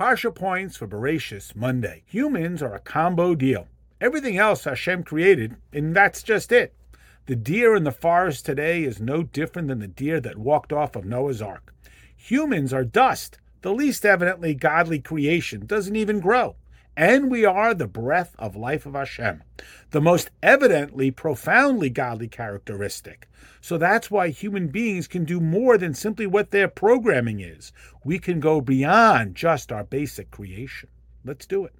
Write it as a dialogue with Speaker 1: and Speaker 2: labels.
Speaker 1: Parsha points for Bereishis Monday. Humans are a combo deal. Everything else Hashem created, and that's just it. The deer in the forest today is no different than the deer that walked off of Noah's Ark. Humans are dust. The least evidently godly creation doesn't even grow. And we are the breath of life of Hashem, the most evidently, profoundly godly characteristic. So that's why human beings can do more than simply what their programming is. We can go beyond just our basic creation. Let's do it.